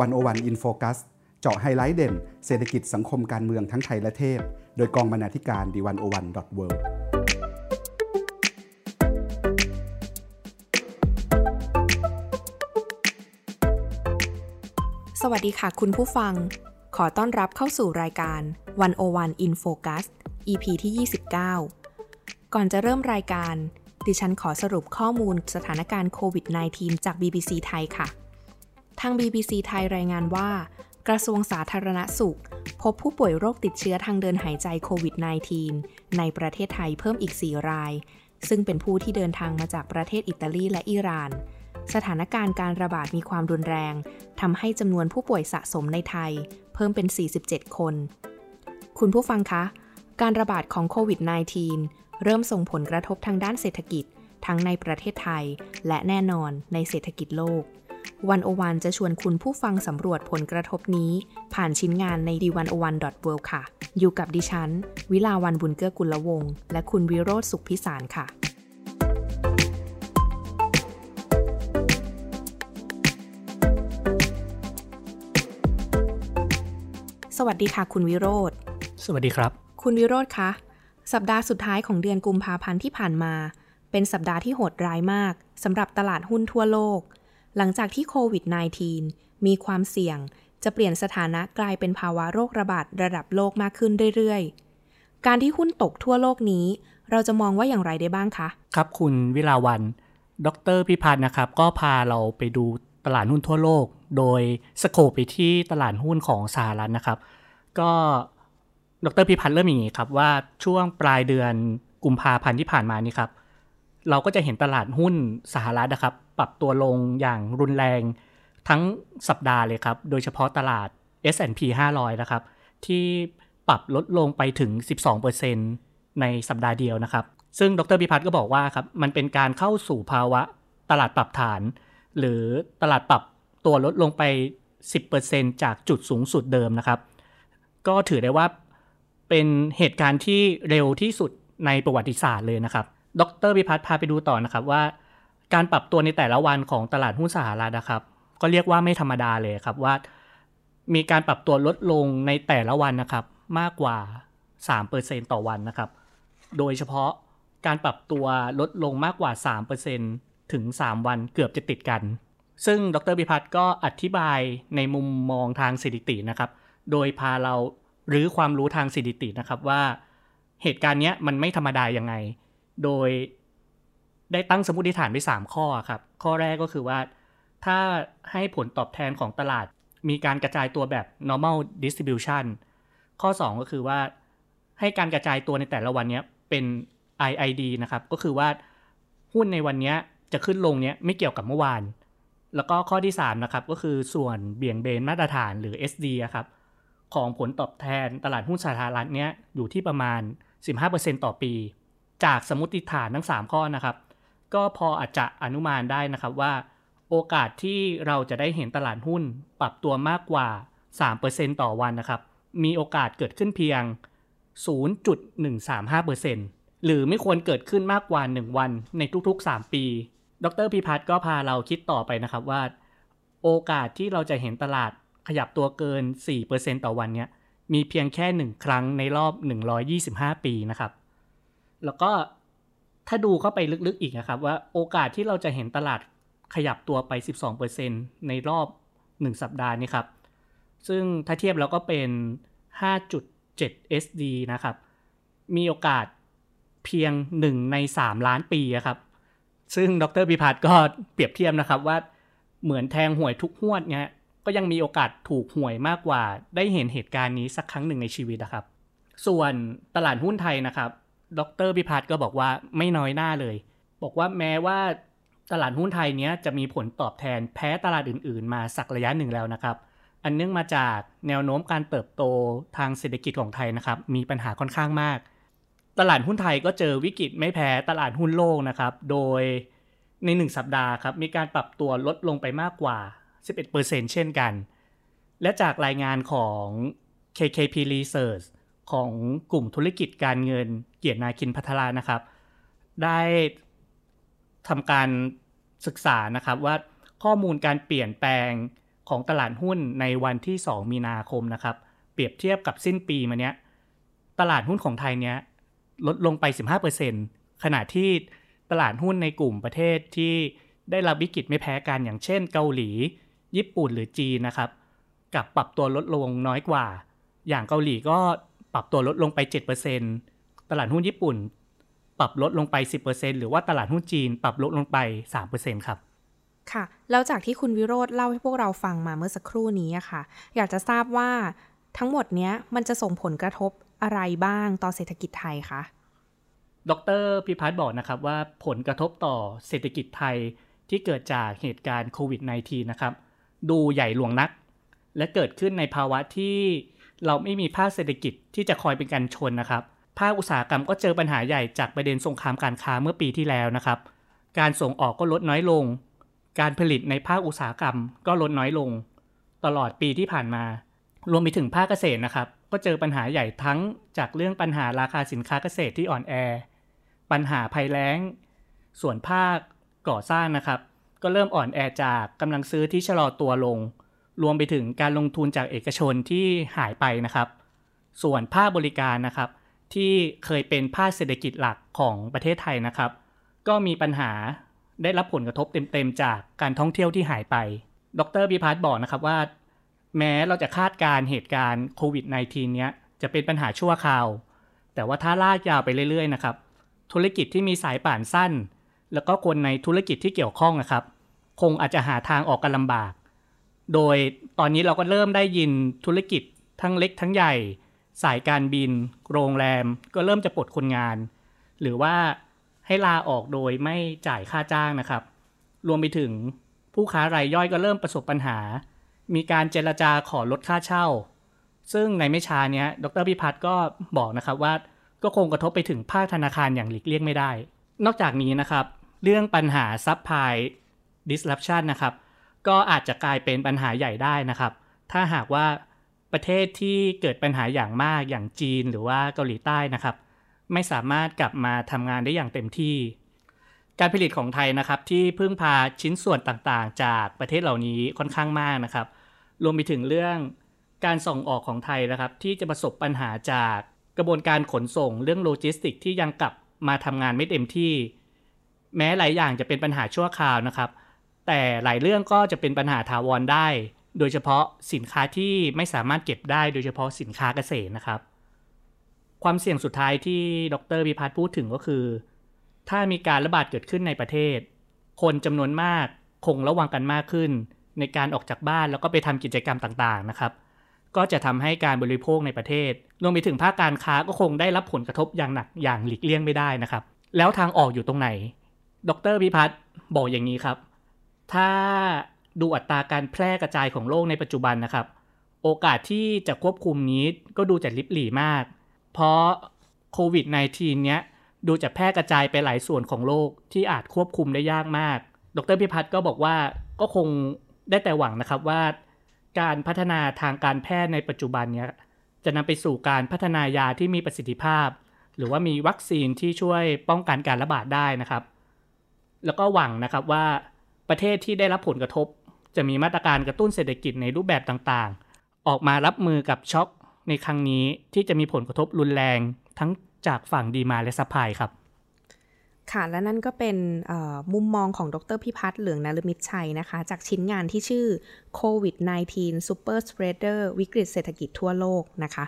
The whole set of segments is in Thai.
One-O-One In Focus เจาะไฮไลท์เด่น เศรษฐกิจสังคมการเมืองทั้งไทยและเทศโดยกองบรรณาธิการ The One-O-One dot worldสวัสดีค่ะคุณผู้ฟัง ขอต้อนรับเข้าสู่รายการ 101 In Focus EP ที่ 29 ก่อนจะเริ่มรายการ ดิฉันขอสรุปข้อมูลสถานการณ์โควิด -19 จาก BBC ไทยค่ะ ทาง BBC ไทยรายงานว่า กระทรวงสาธารณสุข พบผู้ป่วยโรคติดเชื้อทางเดินหายใจโควิด -19 ในประเทศไทยเพิ่มอีก 4 ราย ซึ่งเป็นผู้ที่เดินทางมาจากประเทศอิตาลีและอิหร่าน สถานการณ์การระบาดมีความรุนแรงทำให้จำนวนผู้ป่วยสะสมในไทย เพิ่มเป็น 47 คน คุณผู้ฟังคะ การระบาดของโควิด -19 เริ่มส่งผลกระทบทางด้านเศรษฐกิจ ทั้งในประเทศไทย และแน่นอนในเศรษฐกิจโลก วันโอวันจะชวนคุณผู้ฟังสำรวจผลกระทบนี้ ผ่านชิ้นงานในดีวันโอวันดอทเวค่ะ อยู่กับดิฉัน วิลาวันบุญเกื้อกุลวง และคุณวิโรธสุขพิสารค่ะ สวัสดีค่ะ คุณวิโรธสวัสดีครับ คุณวิโรธคะสัปดาห์สุดท้ายของเดือนกุมภาพันธ์ที่ผ่านมา เป็นสัปดาห์ที่โหดร้ายมากสำหรับตลาดหุ้นทั่วโลก หลังจากที่โควิด -19 มีความเสี่ยงจะเปลี่ยนสถานะกลายเป็นภาวะโรคระบาดระดับโลกมากขึ้นเรื่อยๆ การที่หุ้นตกทั่วโลกนี้ เราจะมองว่าอย่างไรได้บ้างคะ ครับคุณวิลาวัน ดรพิพัฒน์นะครับ ก็พาเราไปดูตลาดหุ้นทั่วโลก โดยสโคปไปที่ตลาดหุ้นของสหรัฐนะครับ ก็ดรพิพัฒน์เริ่มอย่างนี้ครับว่าช่วงปลายเดือนกุมภาพันธ์ที่ผ่านมานี้ครับ เราก็จะเห็นตลาดหุ้นสหรัฐนะครับ ปรับตัวลงอย่างรุนแรงทั้งสัปดาห์เลยครับ โดยเฉพาะตลาด S&P 500 นะครับ ที่ปรับลดลงไปถึง 12%ในสัปดาห์เดียวนะครับ ซึ่งดรพิพัฒน์ก็บอกว่าครับ มันเป็นการเข้าสู่ภาวะตลาดปรับฐาน หรือตลาดปรับตัวลดลงไป 10%จากจุดสูงสุดเดิมนะครับ ก็ถือได้ว่าเป็นเหตุการณ์ที่เร็วที่สุดในประวัติศาสตร์เลยนะครับ ดรพิพัฒน์พาไปดูต่อนะครับว่า การปรับตัวในแต่ละวันของตลาดหุ้นสหรัฐนะครับ ก็เรียกว่าไม่ธรรมดาเลยครับว่า มีการปรับตัวลดลงในแต่ละวันนะครับ มากกว่า 3%ต่อวันนะครับ โดยเฉพาะการปรับตัวลดลงมากกว่า 3%ถึง 3 วันเกือบจะติดกัน ซึ่งดรบิพัฒน์ก็อธิบายในมุมมองทางสถิตินะครับ โดยพาเราหรือความรู้ทางสถิตินะครับว่าเหตุการณ์นี้มันไม่ธรรมดายังไง โดย ได้ตั้งสมมติฐานไว้3ข้อครับ ข้อแรกก็คือว่า ถ้าให้ผลตอบแทนของตลาด มีการกระจายตัวแบบ normal distribution ข้อ 2 ก็คือว่า ให้การกระจายตัวในแต่ละวันนี้เป็น IID นะครับ ก็คือว่าหุ้นในวันนี้จะขึ้นลงเนี้ยไม่เกี่ยวกับเมื่อวาน แล้วก็ข้อที่ 3 นะครับ ก็คือส่วนเบี่ยงเบนมาตรฐานหรือ SD ครับของผลตอบแทนตลาดหุ้นสาธารณะเนี้ยอยู่ที่ประมาณ 15%ต่อปี จากสมมติฐานทั้ง 3 ข้อนะครับ ก็พออาจจะอนุมานได้นะครับว่า โอกาสที่เราจะได้เห็นตลาดหุ้นปรับตัวมากกว่า 3%ต่อวันนะครับ มีโอกาสเกิดขึ้นเพียง 0.135%หรือไม่ควรเกิดขึ้นมากกว่า 1 วันในทุกๆ 3 ปี ดรพิพัฒน์ก็พาเราคิดต่อไปนะครับว่า โอกาสที่เราจะเห็นตลาดขยับตัวเกิน 4%ต่อวันเนี้ยมีเพียงแค่ 1 ครั้งในรอบ 125 ปีนะครับ แล้วก็ ถ้าดูเข้าไปลึกๆอีกนะครับ ว่าโอกาสที่เราจะเห็นตลาดขยับตัวไป 12%ในรอบ 1 สัปดาห์นี้ครับ ซึ่งถ้าเทียบแล้วก็เป็น 5.7 SD นะครับ มีโอกาสเพียง 1 ใน 3 ล้านปีครับ ซึ่งดรพิพัฒน์ก็เปรียบเทียบนะครับว่าเหมือนแทงหวยทุกหวดเนี่ยก็ยังมีโอกาสถูกหวยมากกว่า ได้เห็นเหตุการณ์นี้สักครั้งหนึ่งในชีวิตนะครับ ส่วนตลาดหุ้นไทยนะครับ ดรพิพัฒน์ก็บอกว่าไม่น้อยหน้าเลย บอกว่าแม้ว่าตลาดหุ้นไทยเนี้ยจะมีผลตอบแทนแพ้ตลาดอื่น ๆ มาสักระยะหนึ่งแล้วนะครับ อันเนื่องมาจากแนวโน้มการเติบโตทางเศรษฐกิจของไทยนะครับ มีปัญหาค่อนข้างมาก ตลาดหุ้นไทยก็เจอวิกฤตไม่แพ้ตลาดหุ้นโลกนะครับ โดยใน 1 สัปดาห์ครับมีการปรับตัวลดลงไปมากกว่า 11%เช่นกัน และจากรายงานของ KKP Research ของกลุ่มธุรกิจการเงิน เกียรตินาคินพัทรานะครับ ได้ทำการศึกษานะครับว่าข้อมูลการเปลี่ยนแปลงของตลาดหุ้นในวันที่ 2 มีนาคมนะครับ เปรียบเทียบกับสิ้นปีมาเนี้ยตลาดหุ้นของไทยเนี้ยลดลงไป 15%ขณะที่ตลาดหุ้นในกลุ่มประเทศที่ได้รับวิกฤตไม่แพ้กันอย่างเช่น เกาหลี ญี่ปุ่นหรือจีนนะครับ กับปรับตัวลดลงน้อยกว่า อย่างเกาหลีก็ ปรับตัวลดลงไป 7%ตลาดหุ้นญี่ปุ่น ปรับลดลงไป 10%หรือว่าตลาดหุ้นจีน ปรับลดลงไป 3%ครับค่ะ แล้วจากที่คุณวิโรธเล่าให้พวกเราฟังมาเมื่อสักครู่นี้อะค่ะ อยากจะทราบว่าทั้งหมดเนี้ยมันจะส่งผลกระทบอะไรบ้างต่อเศรษฐกิจไทยคะดรพิพัฒน์บอกนะครับว่าผลกระทบต่อเศรษฐกิจไทยที่เกิดจากเหตุการณ์โควิด -19 นะครับ ดูใหญ่หลวงนัก และเกิดขึ้นในภาวะที่ เราไม่มีภาคเศรษฐกิจที่จะคอยเป็นกันชนนะครับ ภาคอุตสาหกรรมก็เจอปัญหาใหญ่จากประเด็นสงครามการค้าเมื่อปีที่แล้วนะครับ การส่งออกก็ลดน้อยลง การผลิตในภาคอุตสาหกรรมก็ลดน้อยลง ตลอดปีที่ผ่านมา รวมไปถึงภาคเกษตรนะครับ ก็เจอปัญหาใหญ่ทั้งจากเรื่องปัญหาราคาสินค้าเกษตรที่อ่อนแอ ปัญหาภัยแล้ง ส่วนภาคก่อสร้างนะครับ ก็เริ่มอ่อนแอจากกำลังซื้อที่ชะลอตัวลง รวมไปถึงการลงทุนจากเอกชนที่หายไปนะครับ ส่วนภาคบริการนะครับ ที่เคยเป็นภาคเศรษฐกิจหลักของประเทศไทยนะครับ ก็มีปัญหาได้รับผลกระทบเต็มๆ จากการท่องเที่ยวที่หายไป ดรพิพัฒน์บอกนะครับว่า แม้เราจะคาดการณ์เหตุการณ์โควิด -19 เนี้ยจะเป็นปัญหาชั่วคราว แต่ว่าถ้าลากยาวไปเรื่อยๆนะครับ ธุรกิจที่มีสายป่านสั้น แล้วก็คนในธุรกิจที่เกี่ยวข้องนะครับ คงอาจจะหาทางออกกันลำบาก โดยตอนนี้เราก็เริ่มได้ยินธุรกิจทั้งเล็กทั้งใหญ่ สายการบิน โรงแรมก็เริ่มจะปลดคนงาน หรือว่าให้ลาออกโดยไม่จ่ายค่าจ้างนะครับ รวมไปถึงผู้ค้ารายย่อยก็เริ่มประสบปัญหา มีการเจรจาขอลดค่าเช่า ซึ่งในไม่ช้านี้ดรพิพัฒน์ก็บอกนะครับว่าก็คงกระทบไปถึงภาคธนาคารอย่างหลีกเลี่ยงไม่ได้ นอกจากนี้นะครับ เรื่องปัญหาซับพลาย disruption นะครับ ก็อาจจะกลายเป็นปัญหาใหญ่ได้นะครับ ถ้าหากว่าประเทศที่เกิดปัญหาอย่างมากอย่างจีนหรือว่าเกาหลีใต้นะครับ ไม่สามารถกลับมาทำงานได้อย่างเต็มที่ การผลิตของไทยนะครับที่พึ่งพาชิ้นส่วนต่างๆ จากประเทศเหล่านี้ค่อนข้างมากนะครับ รวมไปถึงเรื่องการส่งออกของไทยนะครับ ที่จะประสบปัญหาจากกระบวนการขนส่งเรื่องโลจิสติกที่ยังกลับมาทำงานไม่เต็มที่ แม้หลายอย่างจะเป็นปัญหาชั่วคราวนะครับ แต่หลายเรื่องก็จะเป็นปัญหาถาวรได้ โดยเฉพาะสินค้าที่ไม่สามารถเก็บได้โดยเฉพาะสินค้าเกษตรนะครับ ความเสี่ยงสุดท้ายที่ดรพิพัฒน์พูดถึงก็คือ ถ้ามีการระบาดเกิดขึ้นในประเทศ คนจำนวนมากคงระวังกันมากขึ้น ในการออกจากบ้านแล้วก็ไปทำกิจกรรมต่างๆนะครับ ก็จะทำให้การบริโภคในประเทศรวมไปถึงภาคการค้าก็คงได้รับผลกระทบอย่างหนักอย่างหลีกเลี่ยงไม่ได้นะครับ แล้วทางออกอยู่ตรงไหน ดรพิพัฒน์บอกอย่างนี้ครับ ถ้าดูอัตราการแพร่กระจายของโรคในปัจจุบันนะครับ โอกาสที่จะควบคุมนี้ก็ดูจะลิบหลี่มาก เพราะโควิด -19 เนี้ยดูจะแพร่กระจายไปหลายส่วนของโลกที่อาจควบคุมได้ยากมาก ดรพิพัฒน์ก็บอกว่าก็คงได้แต่หวังนะครับว่า การพัฒนาทางการแพทย์ในปัจจุบันเนี้ยจะนำไปสู่การพัฒนายาที่มีประสิทธิภาพ หรือว่ามีวัคซีนที่ช่วยป้องกันการระบาดได้นะครับ แล้วก็หวังนะครับว่า ประเทศที่ได้รับผลกระทบ จะมีมาตรการกระตุ้นเศรษฐกิจในรูปแบบต่างๆ ออกมารับมือกับช็อคในครั้งนี้ที่จะมีผลกระทบรุนแรงทั้งจากฝั่ง demand และ supply ครับ ค่ะ และนั่นก็เป็นมุมมองของดร.พิพัฒน์เหลืองนฤมิตชัยนะคะ จากชิ้นงานที่ชื่อ COVID-19 Super Spreader วิกฤตเศรษฐกิจทั่วโลกนะคะ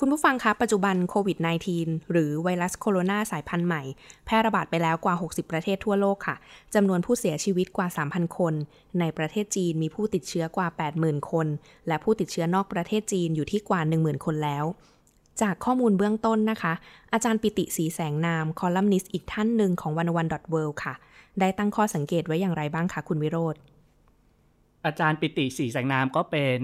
คุณผู้ฟังคะ ปัจจุบันโควิด -19 หรือไวรัสโคโรนาสายพันธุ์ใหม่ แพร่ระบาดไปแล้วกว่า 60 ประเทศทั่วโลกค่ะ จำนวนผู้เสียชีวิตกว่า 3,000 คน ในประเทศจีนมีผู้ติดเชื้อกว่า 80,000 คน และผู้ติดเชื้อนอกประเทศจีนอยู่ที่กว่า 10,000 คนแล้ว จากข้อมูลเบื้องต้นนะคะ อาจารย์ปิติสีแสงนาม คอลัมนิสต์อีกท่านหนึ่งของวันวันดอทเค่ะ ได้ตั้งข้อสังเกตไว้อย่างไรบ้างคะคุณวิโรธอาจารย์ปิติสีแสงนามก็เป็น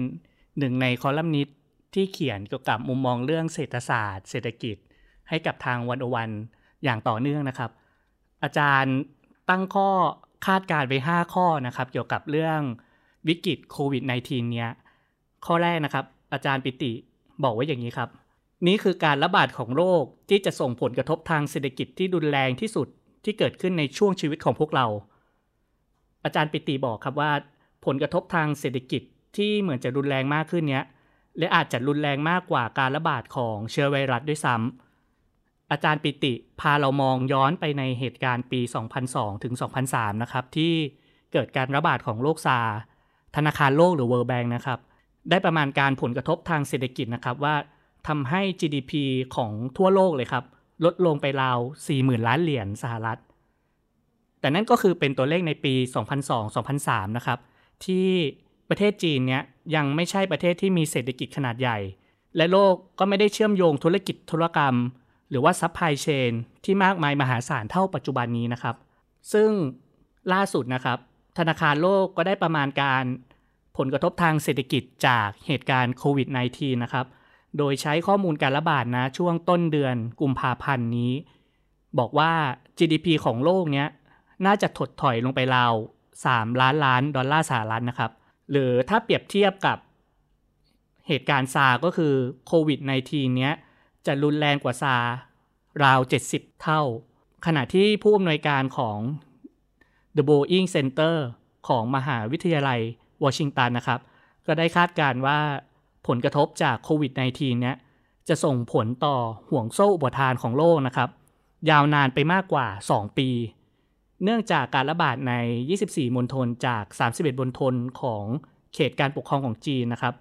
หนึ่งในคอลัมนิสต์ ที่เขียนเกี่ยวกับมุมมองเรื่องเศรษฐศาสตร์ เศรษฐกิจ ให้กับทางวันอวันอย่างต่อเนื่องนะครับ อาจารย์ตั้งข้อคาดการไว้ 5 ข้อนะครับ เกี่ยวกับเรื่องวิกฤตโควิด -19 เนี้ยข้อแรกนะครับ อาจารย์ปิติบอกไว้อย่างนี้ครับ นี่คือการระบาดของโรคที่จะส่งผลกระทบทางเศรษฐกิจที่รุนแรงที่สุดที่เกิดขึ้นในช่วงชีวิตของพวกเรา อาจารย์ปิติบอกครับว่า ผลกระทบทางเศรษฐกิจที่เหมือนจะรุนแรงมากขึ้นเนี้ย และอาจจะรุนแรงมากกว่าการระบาดของเชื้อไวรัสด้วยซ้ำอาจารย์ปิติพาเรามองย้อนไปในเหตุการณ์ปี 2002 ถึง 2003 นะครับ ที่เกิดการระบาดของโรคซา ธนาคารโลกหรือ World Bank นะครับ ได้ประมาณการผลกระทบทางเศรษฐกิจนะครับว่าทำให้ GDP ของทั่วโลกเลยครับ ลดลงไปราว 40,000 ล้านเหรียญสหรัฐ แต่นั่นก็คือเป็นตัวเลขในปี 2002-2003 นะครับ ที่ประเทศจีนเนี้ย ยังไม่ใช่ประเทศที่มีเศรษฐกิจขนาดใหญ่ และโลกก็ไม่ได้เชื่อมโยงธุรกิจธุรกรรม หรือว่า supply chain ที่มากมายมหาศาลเท่าปัจจุบันนี้นะครับ ซึ่งล่าสุดนะครับ ธนาคารโลกก็ได้ประมาณการผลกระทบทางเศรษฐกิจจากเหตุการณ์โควิด -19 นะครับ โดยใช้ข้อมูลการระบาดนะช่วงต้นเดือนกุมภาพันธ์นี้ บอกว่า GDP ของโลกเนี้ยน่าจะถดถอยลงไปราว3ล้านล้านดอลลาร์สหรัฐนะครับ หรือถ้าเปรียบเทียบกับเหตุการณ์ซาก็คือโควิด -19 เนี้ยจะรุนแรงกว่าซาราว 70 เท่า ขณะที่ผู้อำนวยการของ The Boeing Center ของมหาวิทยาลัยวอชิงตันนะครับ ก็ได้คาดการณ์ว่าผลกระทบจากโควิด -19 เนี้ยจะส่งผลต่อห่วงโซ่อุปทานของโลกนะครับ ยาวนานไปมากกว่า 2 ปี เนื่องจากการระบาดใน 24 มณฑลจาก 31 มณฑลของเขตการปกครองของจีนนะครับ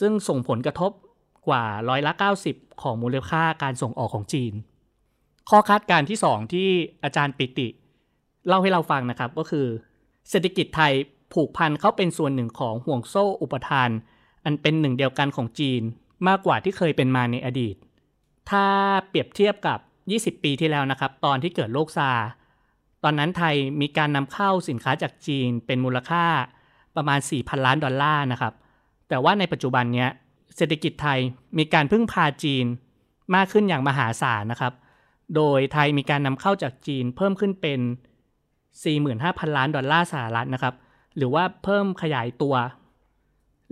ซึ่งส่งผลกระทบกว่าร้อยละ 90 ของมูลค่าการส่งออกของจีน ข้อคาดการณ์ที่ 2 ที่อาจารย์ปิติ เล่าให้เราฟังนะครับก็คือ เศรษฐกิจไทยผูกพันเข้าเป็นส่วนหนึ่งของห่วงโซ่อุปทาน อันเป็นหนึ่งเดียวกันของจีนมากกว่าที่เคยเป็นมาในอดีต ถ้าเปรียบเทียบกับ 20 ปีที่แล้วนะครับ ตอนที่เกิดโรคซาร์ส ตอนนั้นไทยมีการนำเข้าสินค้าจากจีนเป็นมูลค่าประมาณ 4,000 ล้านดอลลาร์นะครับ แต่ว่าในปัจจุบันเนี้ยเศรษฐกิจไทยมีการพึ่งพาจีนมากขึ้นอย่างมหาศาลนะครับ โดยไทยมีการนำเข้าจากจีนเพิ่มขึ้นเป็น 45,000 ล้านดอลลาร์สหรัฐนะครับ หรือว่าเพิ่มขยายตัว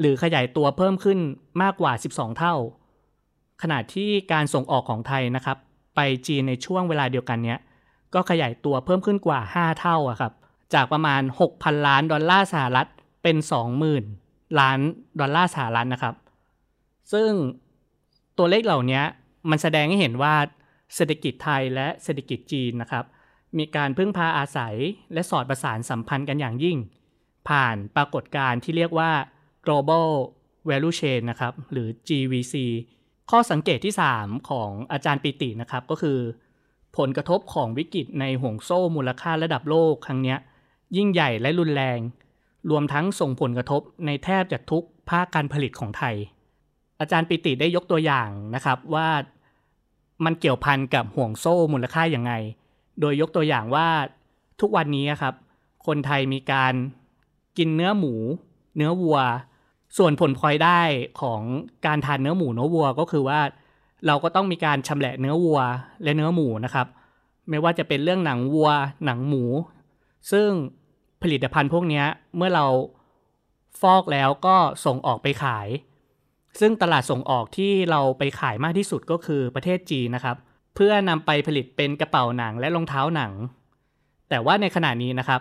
หรือขยายตัวเพิ่มขึ้นมากกว่า 12 เท่า ขณะที่การส่งออกของไทยนะครับ ไปจีนในช่วงเวลาเดียวกันเนี้ย ก็ขยายตัวเพิ่มขึ้นกว่า 5 เท่าอะครับ จากประมาณ 6,000 ล้านดอลลาร์สหรัฐเป็น 20,000 ล้านดอลลาร์สหรัฐนะครับ ซึ่งตัวเลขเหล่านี้มันแสดงให้เห็นว่าเศรษฐกิจไทยและเศรษฐกิจจีนนะครับ มีการพึ่งพาอาศัยและสอดประสานสัมพันธ์กันอย่างยิ่ง ผ่านปรากฏการณ์ที่เรียกว่า global value chain นะครับ หรือ GVC ข้อสังเกตที่ 3 ของอาจารย์ปิตินะครับก็คือ ผลกระทบของวิกฤตในห่วงโซ่มูลค่าระดับโลกครั้งนี้ยิ่งใหญ่และรุนแรง รวมทั้งส่งผลกระทบในแทบจะทุกภาคการผลิตของไทย อาจารย์ปิติได้ยกตัวอย่างนะครับว่ามันเกี่ยวพันกับห่วงโซ่มูลค่าอย่างไง โดยยกตัวอย่างว่าทุกวันนี้ครับ คนไทยมีการกินเนื้อหมู เนื้อวัว ส่วนผลพลอยได้ของการทานเนื้อหมูเนื้อวัวก็คือว่า เราก็ต้องมีการชำแหละเนื้อวัวและเนื้อหมูนะครับ ไม่ว่าจะเป็นเรื่องหนังวัว หนังหมู ซึ่งผลิตภัณฑ์พวกนี้เมื่อเราฟอกแล้วก็ส่งออกไปขาย ซึ่งตลาดส่งออกที่เราไปขายมากที่สุดก็คือประเทศจีนนะครับ เพื่อนำไปผลิตเป็นกระเป๋าหนังและรองเท้าหนัง แต่ว่าในขณะนี้นะครับ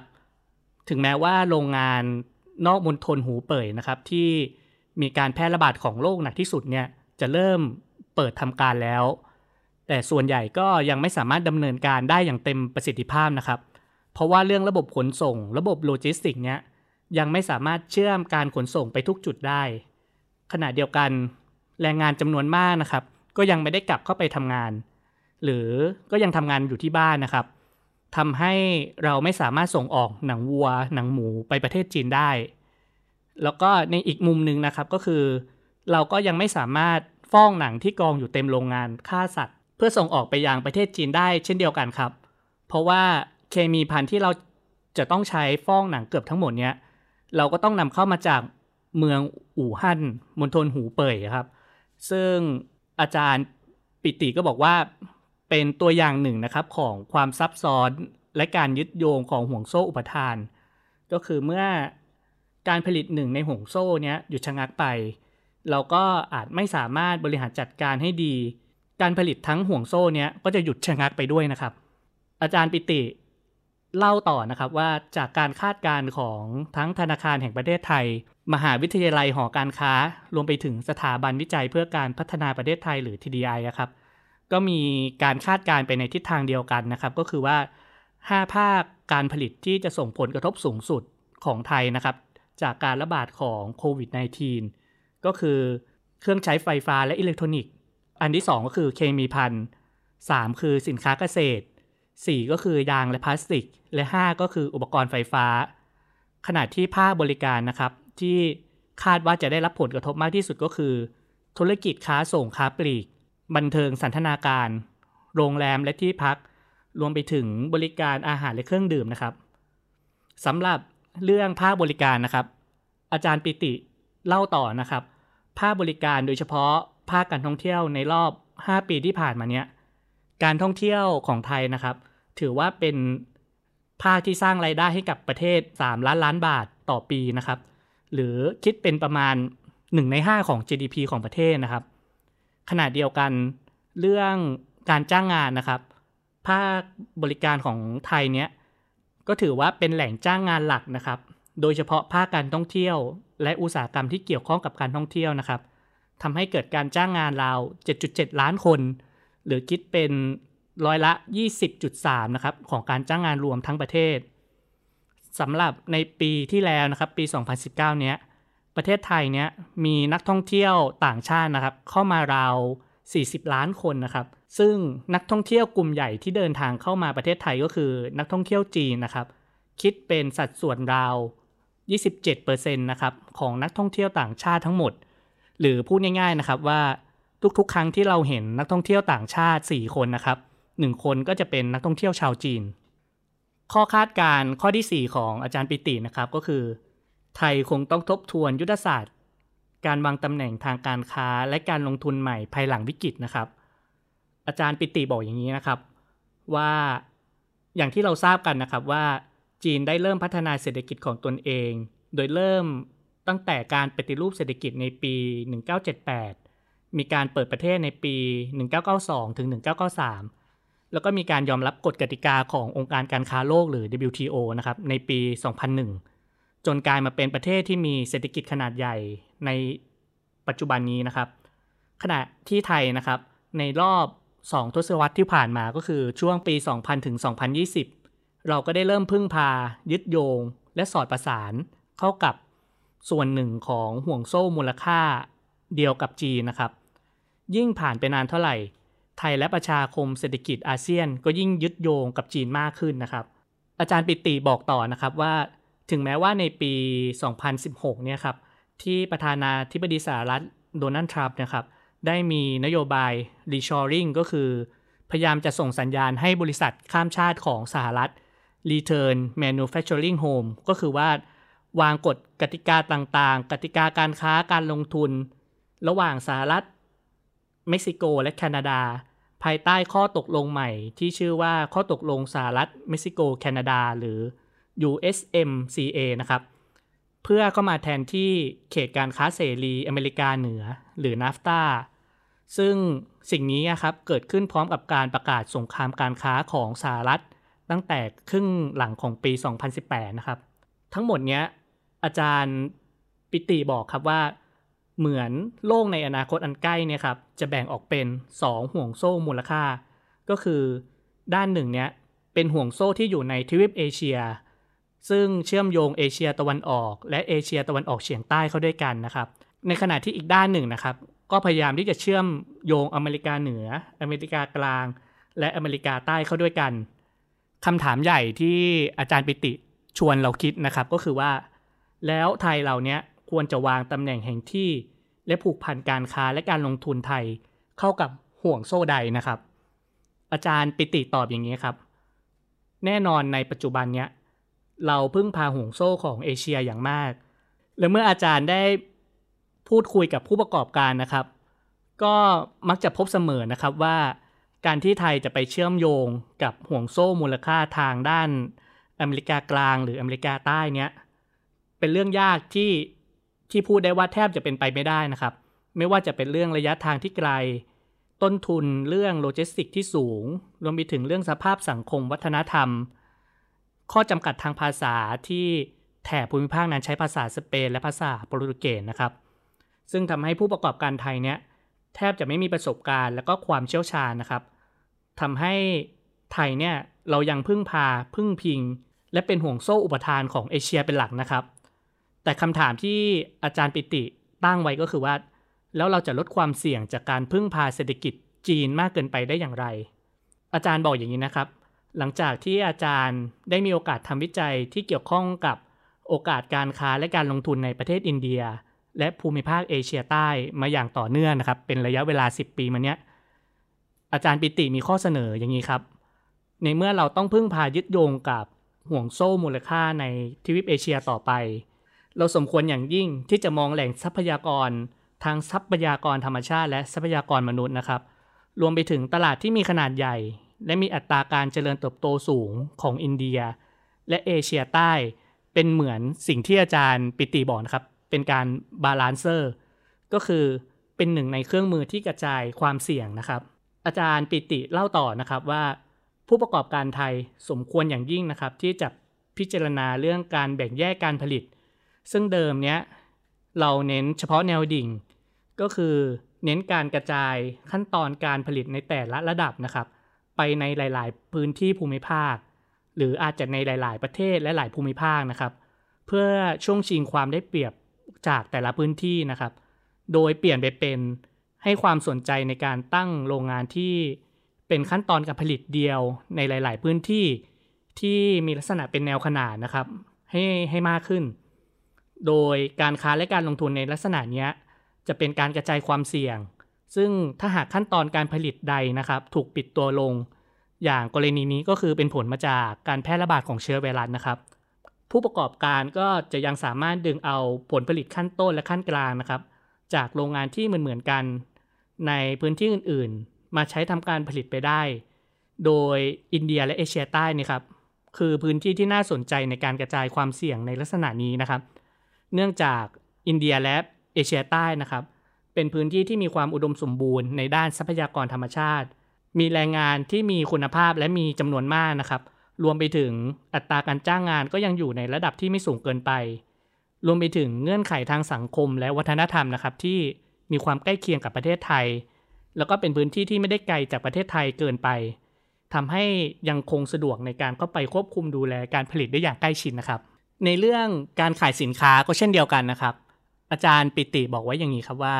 ถึงแม้ว่าโรงงานนอกมณฑลหูเป่ยนะครับที่มีการแพร่ระบาดของโรคหนักที่สุดเนี่ยจะเริ่ม เปิดทำการแล้ว แต่ส่วนใหญ่ก็ยังไม่สามารถดำเนินการได้อย่างเต็มประสิทธิภาพนะครับ เพราะว่าเรื่องระบบขนส่ง ระบบโลจิสติกเนี่ยยังไม่สามารถเชื่อมการขนส่งไปทุกจุดได้ ขณะเดียวกันแรงงานจำนวนมากนะครับ ก็ยังไม่ได้กลับเข้าไปทำงาน หรือก็ยังทำงานอยู่ที่บ้านนะครับทำให้เราไม่สามารถส่งออกหนังวัว หนังหมูไปประเทศจีนได้ แล้วก็ในอีกมุมหนึ่งนะครับก็คือ เราก็ยังไม่สามารถ ฟ้องหนังที่กองอยู่เต็มโรงงานฆ่าสัตว์ เพื่อส่งออกไปยังประเทศจีนได้เช่นเดียวกันครับ เพราะว่าเคมีพันธุ์ที่เราจะต้องใช้ฟ้องหนังเกือบทั้งหมดเนี้ยเราก็ต้องนำเข้ามาจากเมืองอู่ฮั่นมณฑลหูเป่ยครับ ซึ่งอาจารย์ปิติก็บอกว่าเป็นตัวอย่างหนึ่งนะครับของความซับซ้อนและการยึดโยงของห่วงโซ่อุปทาน ก็คือเมื่อการผลิตหนึ่งในห่วงโซ่เนี้ยหยุดชะงักไป เราก็อาจไม่สามารถบริหารจัดการให้ดี การผลิตทั้งห่วงโซ่เนี้ยก็จะหยุดชะงักไปด้วยนะครับ อาจารย์ปิติเล่าต่อนะครับว่าจากการคาดการณ์ของทั้งธนาคารแห่งประเทศไทย มหาวิทยาลัยหอการค้า รวมไปถึงสถาบันวิจัยเพื่อการพัฒนาประเทศไทยหรือ TDI อะครับ ก็มีการคาดการณ์ไปในทิศทางเดียวกันนะครับ ก็คือว่า 5 ภาคการผลิตที่จะส่งผลกระทบสูงสุดของไทยนะครับ จากการระบาดของโควิด -19 ก็คือเครื่องใช้ไฟฟ้าและอิเล็กทรอนิกส์ อันที่ 2 ก็คือเคมีพัน3คือสินค้าเกษตร 4 ก็คือยางและพลาสติก และ 5 ก็คืออุปกรณ์ไฟฟ้า ขณะที่ภาคบริการนะครับ ที่คาดว่าจะได้รับผลกระทบมากที่สุดก็คือ ธุรกิจค้าส่งค้าปลีก บันเทิงสันทนาการ โรงแรมและที่พัก รวมไปถึงบริการอาหารและเครื่องดื่มนะครับสำหรับเรื่องภาคบริการนะครับ อาจารย์ปิติเล่าต่อนะครับ ภาคบริการโดยเฉพาะภาคการท่องเที่ยวในรอบ 5 ปีที่ผ่านมาเนี้ยการท่องเที่ยวของไทยนะครับ ถือว่าเป็นภาคที่สร้างไรายได้ให้กับประเทศ 3 ล้านล้านบาทต่อปีนะครับ หรือคิดเป็นประมาณ 1 ใน 5 ของ GDP ของประเทศนะครับ ขณะเดียวกันเรื่องการจ้างงานนะครับ ภาคบริการของไทยเนี้ยก็ถือว่าเป็นแหล่งจ้างงานหลักนะครับ โดยเฉพาะภาคการท่องเที่ยว และอุตสาหกรรมที่เกี่ยวข้องกับการท่องเที่ยวนะครับทำให้เกิดการจ้างงานราว 7.7 ล้านคน หรือคิดเป็นร้อยละ 20.3 นะครับของการจ้างงานรวมทั้งประเทศสำหรับในปีที่แล้วนะครับปี 2019 เนี้ยประเทศไทยเนี้ยมีนักท่องเที่ยวต่างชาตินะครับ เข้ามาราว 40 ล้านคนนะครับ ซึ่งนักท่องเที่ยวกลุ่มใหญ่ที่เดินทางเข้ามาประเทศไทยก็คือนักท่องเที่ยวจีนนะครับ คิดเป็นสัดส่วนราว 27%นะครับของนักท่องเที่ยวต่างชาติทั้งหมด หรือพูดง่ายๆนะครับว่าทุกๆ ครั้งที่เราเห็นนักท่องเที่ยวต่างชาติ 4 คนนะครับ1คนก็จะเป็นนักท่องเที่ยวชาวจีน ข้อคาดการข้อที่ 4 ของอาจารย์ปิตินะครับก็คือ ไทยคงต้องทบทวนยุทธศาสตร์ การวางตำแหน่งทางการค้าและการลงทุนใหม่ภายหลังวิกฤตนะครับ อาจารย์ปิติบอกอย่างนี้นะครับว่าอย่างที่เราทราบกันนะครับว่า จีนได้เริ่มพัฒนาเศรษฐกิจของตนเอง โดยเริ่มตั้งแต่การปฏิรูปเศรษฐกิจในปี 1978 มีการเปิดประเทศในปี 1992 ถึง 1993 แล้วก็มีการยอมรับกฎกติกาขององค์การการค้าโลกหรือ WTO นะครับในปี 2001 จนกลายมาเป็นประเทศที่มีเศรษฐกิจขนาดใหญ่ในปัจจุบันนี้นะครับ ขณะที่ไทยนะครับในรอบ 2 ทศวรรษที่ผ่านมาก็คือช่วงปี 2000 ถึง 2020 เราก็ได้เริ่มพึ่งพา ยึดโยง และสอดประสานเข้ากับส่วนหนึ่งของห่วงโซ่มูลค่าเดียวกับจีนนะครับ ยิ่งผ่านไปนานเท่าไหร่ ไทยและประชาคมเศรษฐกิจอาเซียน ก็ยิ่งยึดโยงกับจีนมากขึ้นนะครับ อาจารย์ปิติบอกต่อนะครับว่า ถึงแม้ว่าในปี 2016 เนี่ยครับ ที่ประธานาธิบดีสหรัฐโดนัลด์ทรัมป์นะครับ ได้มีนโยบาย reshoring ก็คือ พยายามจะส่งสัญญาณให้บริษัทข้ามชาติของสหรัฐ return manufacturing home ก็คือว่าวางกฎกติกาต่างๆ กติกาการค้าการลงทุน ระหว่างสหรัฐ เม็กซิโกและแคนาดา ภายใต้ข้อตกลงใหม่ที่ชื่อว่าข้อตกลงสหรัฐ เม็กซิโก แคนาดา หรือ USMCA นะครับ เพื่อเข้ามาแทนที่เขตการค้าเสรีอเมริกาเหนือหรือ NAFTA ซึ่งสิ่งนี้นครับเกิดขึ้นพร้อมกับการประกาศสงครามการค้าของสหรัฐ ตั้งแต่ครึ่งหลังของปี 2018 นะครับ ทั้งหมดเนี้ยอาจารย์ปิติบอกครับว่า เหมือนโลกในอนาคตอันใกล้เนี่ยครับ จะแบ่งออกเป็น 2 ห่วงโซ่มูลค่า ก็คือด้านหนึ่งเนี้ยเป็นห่วงโซ่ที่อยู่ในทวีปเอเชีย ซึ่งเชื่อมโยงเอเชียตะวันออก และเอเชียตะวันออกเฉียงใต้เข้าด้วยกันนะครับ ในขณะที่อีกด้านหนึ่งนะครับ ก็พยายามที่จะเชื่อมโยงอเมริกาเหนือ อเมริกากลาง และอเมริกาใต้เข้าด้วยกัน คำถามใหญ่ที่อาจารย์ปิติชวนเราคิดนะครับก็คือว่า แล้วไทยเราเนี้ยควรจะวางตำแหน่งแห่งที่ และผูกพันการค้าและการลงทุนไทยเข้ากับห่วงโซ่ใดนะครับ อาจารย์ปิติตอบอย่างนี้ครับ แน่นอนในปัจจุบันเนี้ยเราพึ่งพาห่วงโซ่ของเอเชียอย่างมาก และเมื่ออาจารย์ได้พูดคุยกับผู้ประกอบการนะครับ ก็มักจะพบเสมอนะครับว่า การที่ไทยจะไปเชื่อมโยงกับห่วงโซ่มูลค่าทางด้านอเมริกากลางหรืออเมริกาใต้เนี้ยเป็นเรื่องยากที่ที่พูดได้ว่าแทบจะเป็นไปไม่ได้นะครับ ไม่ว่าจะเป็นเรื่องระยะทางที่ไกล ต้นทุนเรื่องโลจิสติกที่สูง รวมไปถึงเรื่องสภาพสังคมวัฒนธรรม ข้อจำกัดทางภาษาที่แถบภูมิภาคนั้นใช้ภาษาสเปนและภาษาโปรตุเกสนะครับ ซึ่งทำให้ผู้ประกอบการไทยเนี้ย แทบจะไม่มีประสบการณ์ และก็ความเชี่ยวชาญนะครับทำให้ไทยเนี่ยเรายังพึ่งพาพึ่งพิง และเป็นห่วงโซ่อุปทานของเอเชียเป็นหลักนะครับ แต่คำถามที่อาจารย์ปิติตั้งไว้ก็คือว่า แล้วเราจะลดความเสี่ยงจากการพึ่งพาเศรษฐกิจจีนมากเกินไปได้อย่างไร อาจารย์บอกอย่างนี้นะครับ หลังจากที่อาจารย์ได้มีโอกาสทำวิจัยที่เกี่ยวข้องกับโอกาสการค้าและการลงทุนในประเทศอินเดีย และภูมิภาคเอเชียใต้มาอย่างต่อเนื่องนะครับ เป็นระยะเวลา 10 ปีมาเนี้ยอาจารย์ปิติมีข้อเสนออย่างนี้ครับ ในเมื่อเราต้องพึ่งพายึดโยงกับห่วงโซ่มูลค่าในทวีปเอเชียต่อไป เราสมควรอย่างยิ่งที่จะมองแหล่งทรัพยากรทางทรัพยากรธรรมชาติและทรัพยากรมนุษย์นะครับ รวมไปถึงตลาดที่มีขนาดใหญ่ และมีอัตราการเจริญเติบโตสูงของอินเดีย และเอเชียใต้เป็นเหมือนสิ่งที่อาจารย์ปิติบอกนะครับ เป็นการบาลานเซอร์ก็คือเป็นหนึ่งในเครื่องมือที่กระจายความเสี่ยงนะครับ อาจารย์ปิติเล่าต่อนะครับว่า ผู้ประกอบการไทยสมควรอย่างยิ่งนะครับ ที่จะพิจารณาเรื่องการแบ่งแยกการผลิต ซึ่งเดิมเนี้ยเราเน้นเฉพาะแนวดิ่ง ก็คือเน้นการกระจายขั้นตอนการผลิตในแต่ละระดับนะครับ ไปในหลาย ๆ พื้นที่ภูมิภาค หรืออาจจะในหลาย ๆ ประเทศและหลายภูมิภาคนะครับ เพื่อช่วงชิงความได้เปรียบ จากแต่ละพื้นที่นะครับ โดยเปลี่ยนไปเป็นให้ความสนใจในการตั้งโรงงานที่เป็นขั้นตอนการผลิตเดียวในหลาย ๆ พื้นที่ที่มีลักษณะเป็นแนวขนานนะครับ ให้ให้มากขึ้น โดยการค้าและการลงทุนในลักษณะนี้จะเป็นการกระจายความเสี่ยง ซึ่งถ้าหากขั้นตอนการผลิตใดนะครับ ถูกปิดตัวลง อย่างกรณีนี้ก็คือเป็นผลมาจากการแพร่ระบาดของเชื้อไวรัสนะครับ ผู้ประกอบการก็จะยังสามารถดึงเอาผลผลิตขั้นต้นและขั้นกลางนะครับ จากโรงงานที่เหมือนๆกัน ในพื้นที่อื่นๆ มาใช้ทำการผลิตไปได้ โดยอินเดียและเอเชียใต้นี่ครับ คือพื้นที่ที่น่าสนใจในการกระจายความเสี่ยงในลักษณะนี้นะครับ เนื่องจากอินเดียและเอเชียใต้นะครับ เป็นพื้นที่ที่มีความอุดมสมบูรณ์ในด้านทรัพยากรธรรมชาติ มีแรงงานที่มีคุณภาพและมีจำนวนมากนะครับ รวมไปถึงอัตราการจ้างงานก็ยังอยู่ในระดับที่ไม่สูงเกินไป รวมไปถึงเงื่อนไขทางสังคมและวัฒนธรรมนะครับ ที่มีความใกล้เคียงกับประเทศไทย แล้วก็เป็นพื้นที่ที่ไม่ได้ไกลจากประเทศไทยเกินไปทำให้ยังคงสะดวกในการเข้าไปควบคุมดูแลการผลิตได้อย่างใกล้ชิดนะครับ ในเรื่องการขายสินค้าก็เช่นเดียวกันนะครับ อาจารย์ปิติบอกไว้อย่างนี้ครับว่า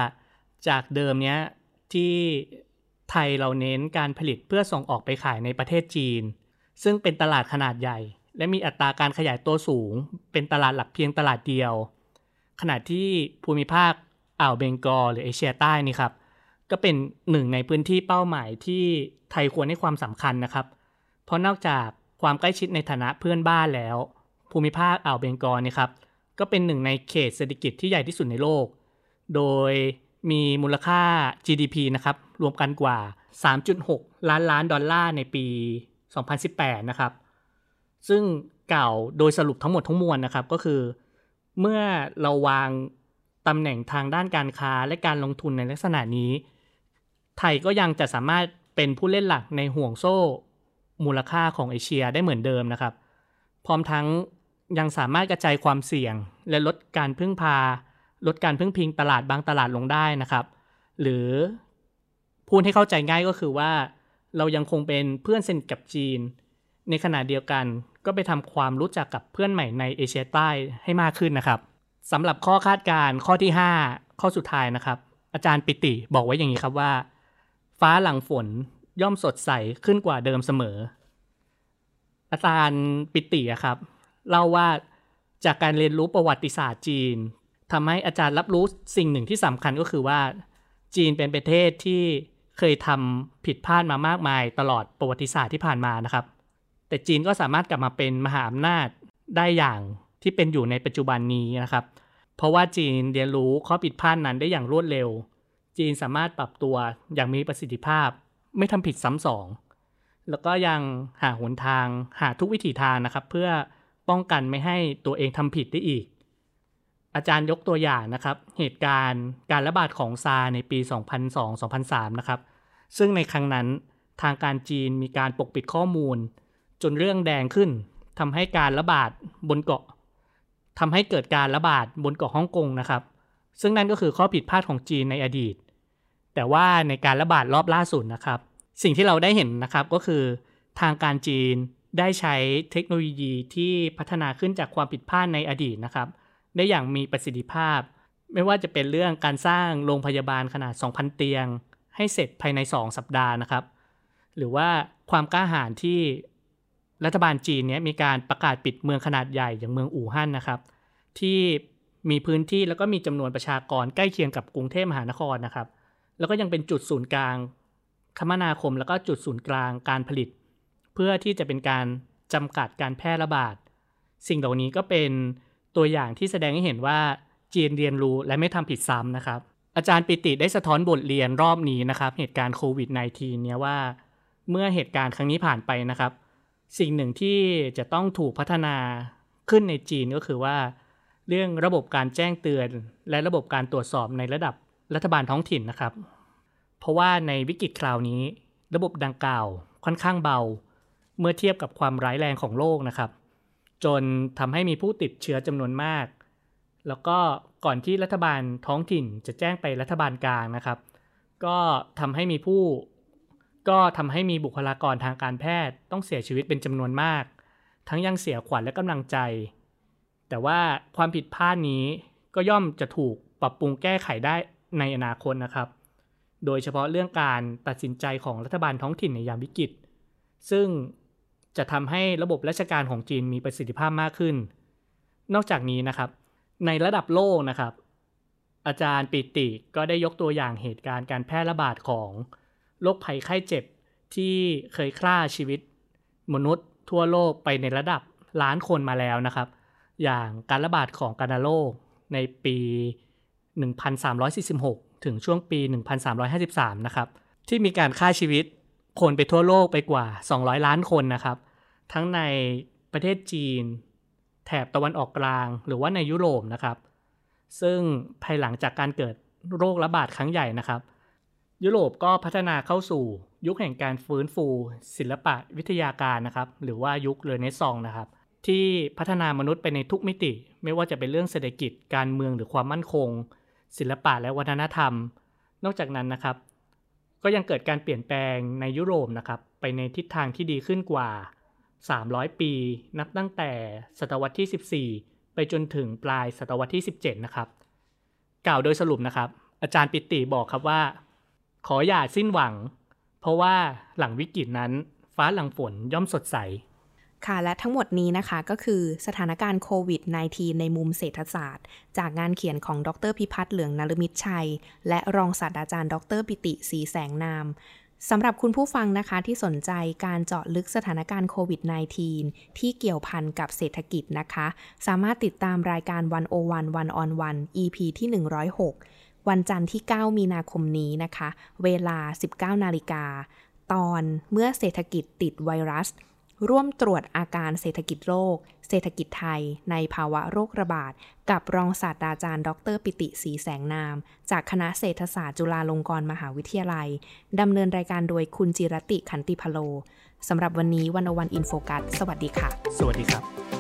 จากเดิมเนี้ยที่ไทยเราเน้นการผลิตเพื่อส่งออกไปขายในประเทศจีน ซึ่งเป็นตลาดขนาดใหญ่ และมีอัตราการขยายตัวสูง เป็นตลาดหลักเพียงตลาดเดียว ขณะที่ภูมิภาคอ่าวเบงกอลหรือเอเชียใต้นี่ครับ ก็เป็นหนึ่งในพื้นที่เป้าหมายที่ไทยควรให้ความสำคัญนะครับ เพราะนอกจากความใกล้ชิดในฐานะเพื่อนบ้านแล้ว ภูมิภาคอ่าวเบงกอลนี่ครับก็เป็นหนึ่งในเขตเศรษฐกิจที่ใหญ่ที่สุดในโลก โดยมีมูลค่า GDP นะครับ รวมกันกว่า 3.6 ล้านล้านดอลลาร์ในปี 2018 นะครับ ซึ่งกล่าวโดยสรุปทั้งหมดทั้งมวลนะครับ ก็คือ เมื่อเราวางตำแหน่งทางด้านการค้าและการลงทุนในลักษณะนี้ ไทยก็ยังจะสามารถเป็นผู้เล่นหลักในห่วงโซ่ มูลค่าของเอเชียได้เหมือนเดิมนะครับ พร้อมทั้งยังสามารถกระจายความเสี่ยง และลดการพึ่งพา ลดการพึ่งพิงตลาดบางตลาดลงได้นะครับ หรือพูดให้เข้าใจง่ายก็คือว่า เรายังคงเป็นเพื่อนสนิทกับจีน ในขณะเดียวกันก็ไปทำความรู้จักกับเพื่อนใหม่ในเอเชียใต้ให้มากขึ้นนะครับสำหรับข้อคาดการณ์ข้อที่ 5 ข้อสุดท้ายนะครับ อาจารย์ปิติบอกไว้อย่างนี้ครับว่า ฟ้าหลังฝนย่อมสดใสขึ้นกว่าเดิมเสมอ อาจารย์ปิติครับเล่าว่าจากการเรียนรู้ประวัติศาสตร์จีนทำให้อาจารย์รับรู้สิ่งหนึ่งที่สำคัญก็คือว่า จีนเป็นประเทศที่ เคยทำผิดพลาดมามากมายตลอดประวัติศาสตร์ที่ผ่านมานะครับ แต่จีนก็สามารถกลับมาเป็นมหาอำนาจได้อย่างที่เป็นอยู่ในปัจจุบันนี้นะครับ เพราะว่าจีนเรียนรู้ข้อผิดพลาดนั้นได้อย่างรวดเร็ว จีนสามารถปรับตัวอย่างมีประสิทธิภาพ ไม่ทำผิดซ้ำสอง แล้วก็ยังหาหนทางหาทุกวิถีทางนะครับ เพื่อป้องกันไม่ให้ตัวเองทำผิดได้อีก อาจารย์ยกตัวอย่างนะครับ เหตุการณ์การระบาดของซาในปี 2002-2003 นะครับ ซึ่งในครั้งนั้นทางการจีนมีการปกปิดข้อมูล จนเรื่องแดงขึ้นทำให้การระบาดบนเกาะทำให้เกิดการระบาดบนเกาะฮ่องกงนะครับ ซึ่งนั่นก็คือข้อผิดพลาดของจีนในอดีต แต่ว่าในการระบาดรอบล่าสุดนะครับ สิ่งที่เราได้เห็นนะครับก็คือ ทางการจีนได้ใช้เทคโนโลยีที่พัฒนาขึ้นจากความผิดพลาดในอดีตนะครับ ได้อย่างมีประสิทธิภาพ ไม่ว่าจะเป็นเรื่องการสร้างโรงพยาบาลขนาด 2,000 เตียง ให้เสร็จภายใน 2 สัปดาห์นะครับ หรือว่าความกล้าหาญที่รัฐบาลจีนเนี้ยมีการประกาศปิดเมืองขนาดใหญ่อย่างเมืองอู่ฮั่นนะครับ ที่มีพื้นที่แล้วก็มีจำนวนประชากรใกล้เคียงกับกรุงเทพมหานครนะครับ แล้วก็ยังเป็นจุดศูนย์กลางคมนาคม แล้วก็จุดศูนย์กลางการผลิต เพื่อที่จะเป็นการจำกัดการแพร่ระบาด สิ่งเหล่านี้ก็เป็น ตัวอย่างที่แสดงให้เห็นว่าจีนเรียนรู้และไม่ทำผิดซ้ำนะครับ อาจารย์ปิติได้สะท้อนบทเรียนรอบนี้นะครับ เหตุการณ์โควิด -19 เนี่ยว่า เมื่อเหตุการณ์ครั้งนี้ผ่านไปนะครับ สิ่งหนึ่งที่จะต้องถูกพัฒนาขึ้นในจีนก็คือว่า เรื่องระบบการแจ้งเตือน และระบบการตรวจสอบในระดับรัฐบาลท้องถิ่นนะครับ เพราะว่าในวิกฤตคราวนี้ ระบบดังกล่าวค่อนข้างเบา เมื่อเทียบกับความร้ายแรงของโลกนะครับ จนทำให้มีผู้ติดเชื้อจำนวนมาก แล้วก็ก่อนที่รัฐบาลท้องถิ่นจะแจ้งไปรัฐบาลกลางนะครับ ก็ทำให้มีผู้ ก็ทำให้มีบุคลากรทางการแพทย์ต้องเสียชีวิตเป็นจำนวนมาก ทั้งยังเสียขวัญและกำลังใจ แต่ว่าความผิดพลาดนี้ก็ย่อมจะถูกปรับปรุงแก้ไขได้ในอนาคตนะครับ โดยเฉพาะเรื่องการตัดสินใจของรัฐบาลท้องถิ่นในยามวิกฤต ซึ่ง จะทำให้ระบบราชการของจีนมีประสิทธิภาพมากขึ้น นอกจากนี้นะครับ ในระดับโลกนะครับ อาจารย์ปิติก็ได้ยกตัวอย่างเหตุการณ์การแพร่ระบาดของโรคภัยไข้เจ็บที่เคยฆ่าชีวิต มนุษย์ทั่วโลกไปในระดับล้านคนมาแล้วนะครับ อย่างการระบาดของกานาโรคในปี 1346 ถึงช่วงปี 1353 นะครับ ที่มีการฆ่าชีวิตคนไปทั่วโลกไปกว่า 200 ล้านคนนะครับ ทั้งในประเทศจีน แถบตะวันออกกลาง หรือว่าในยุโรปนะครับ ซึ่งภายหลังจากการเกิดโรคระบาดครั้งใหญ่นะครับ ยุโรปก็พัฒนาเข้าสู่ยุคแห่งการฟื้นฟู ศิลปะวิทยาการนะครับ หรือว่ายุคเรเนซองส์นะครับ ที่พัฒนามนุษย์ไปในทุกมิติ ไม่ว่าจะเป็นเรื่องเศรษฐกิจการเมืองหรือความมั่นคง ศิลปะและวัฒนธรรม นอกจากนั้นนะครับ ก็ยังเกิดการเปลี่ยนแปลงในยุโรปนะครับ ไปในทิศทางที่ดีขึ้นกว่า 300 ปี นับตั้งแต่ศตวรรษที่ 14 ไปจนถึงปลายศตวรรษที่ 17 นะครับ กล่าวโดยสรุปนะครับ อาจารย์ปิติบอกครับว่า ขออย่าสิ้นหวัง เพราะว่าหลังวิกฤตนั้นฟ้าหลังฝนย่อมสดใส ค่ะและทั้งหมดนี้นะคะก็คือสถานการณ์โควิด -19 ในมุมเศรษฐศาสตร์ จากงานเขียนของดรพิพัฒน์เหลืองนรมิตรชัย และรองศาสตราจารย์ดรปิติศรีแสงนาม สำหรับคุณผู้ฟังนะคะที่สนใจการเจาะลึกสถานการณ์โควิด -19 ที่เกี่ยวพันกับเศรษฐกิจนะคะ สามารถติดตามรายการวันโอวันวันออนวัน EP ที่ 106 วันจันทร์ที่ 9 มีนาคมนี้นะคะ เวลา 19 นาฬิกา ตอนเมื่อเศรษฐกิจติดไวรัส ร่วมตรวจอาการเศรษฐกิจโลก เศรษฐกิจไทย ในภาวะโรคระบาด กับรองศาสตราจารย์ ดร ปิติศรีแสงนาม จากคณะเศรษฐศาสตร์จุฬาลงกรณ์มหาวิทยาลัย ดำเนินรายการโดยคุณจิรติขันติพโล สำหรับวันนี้วันอวันอินโฟกัส สวัสดีค่ะ สวัสดีครับ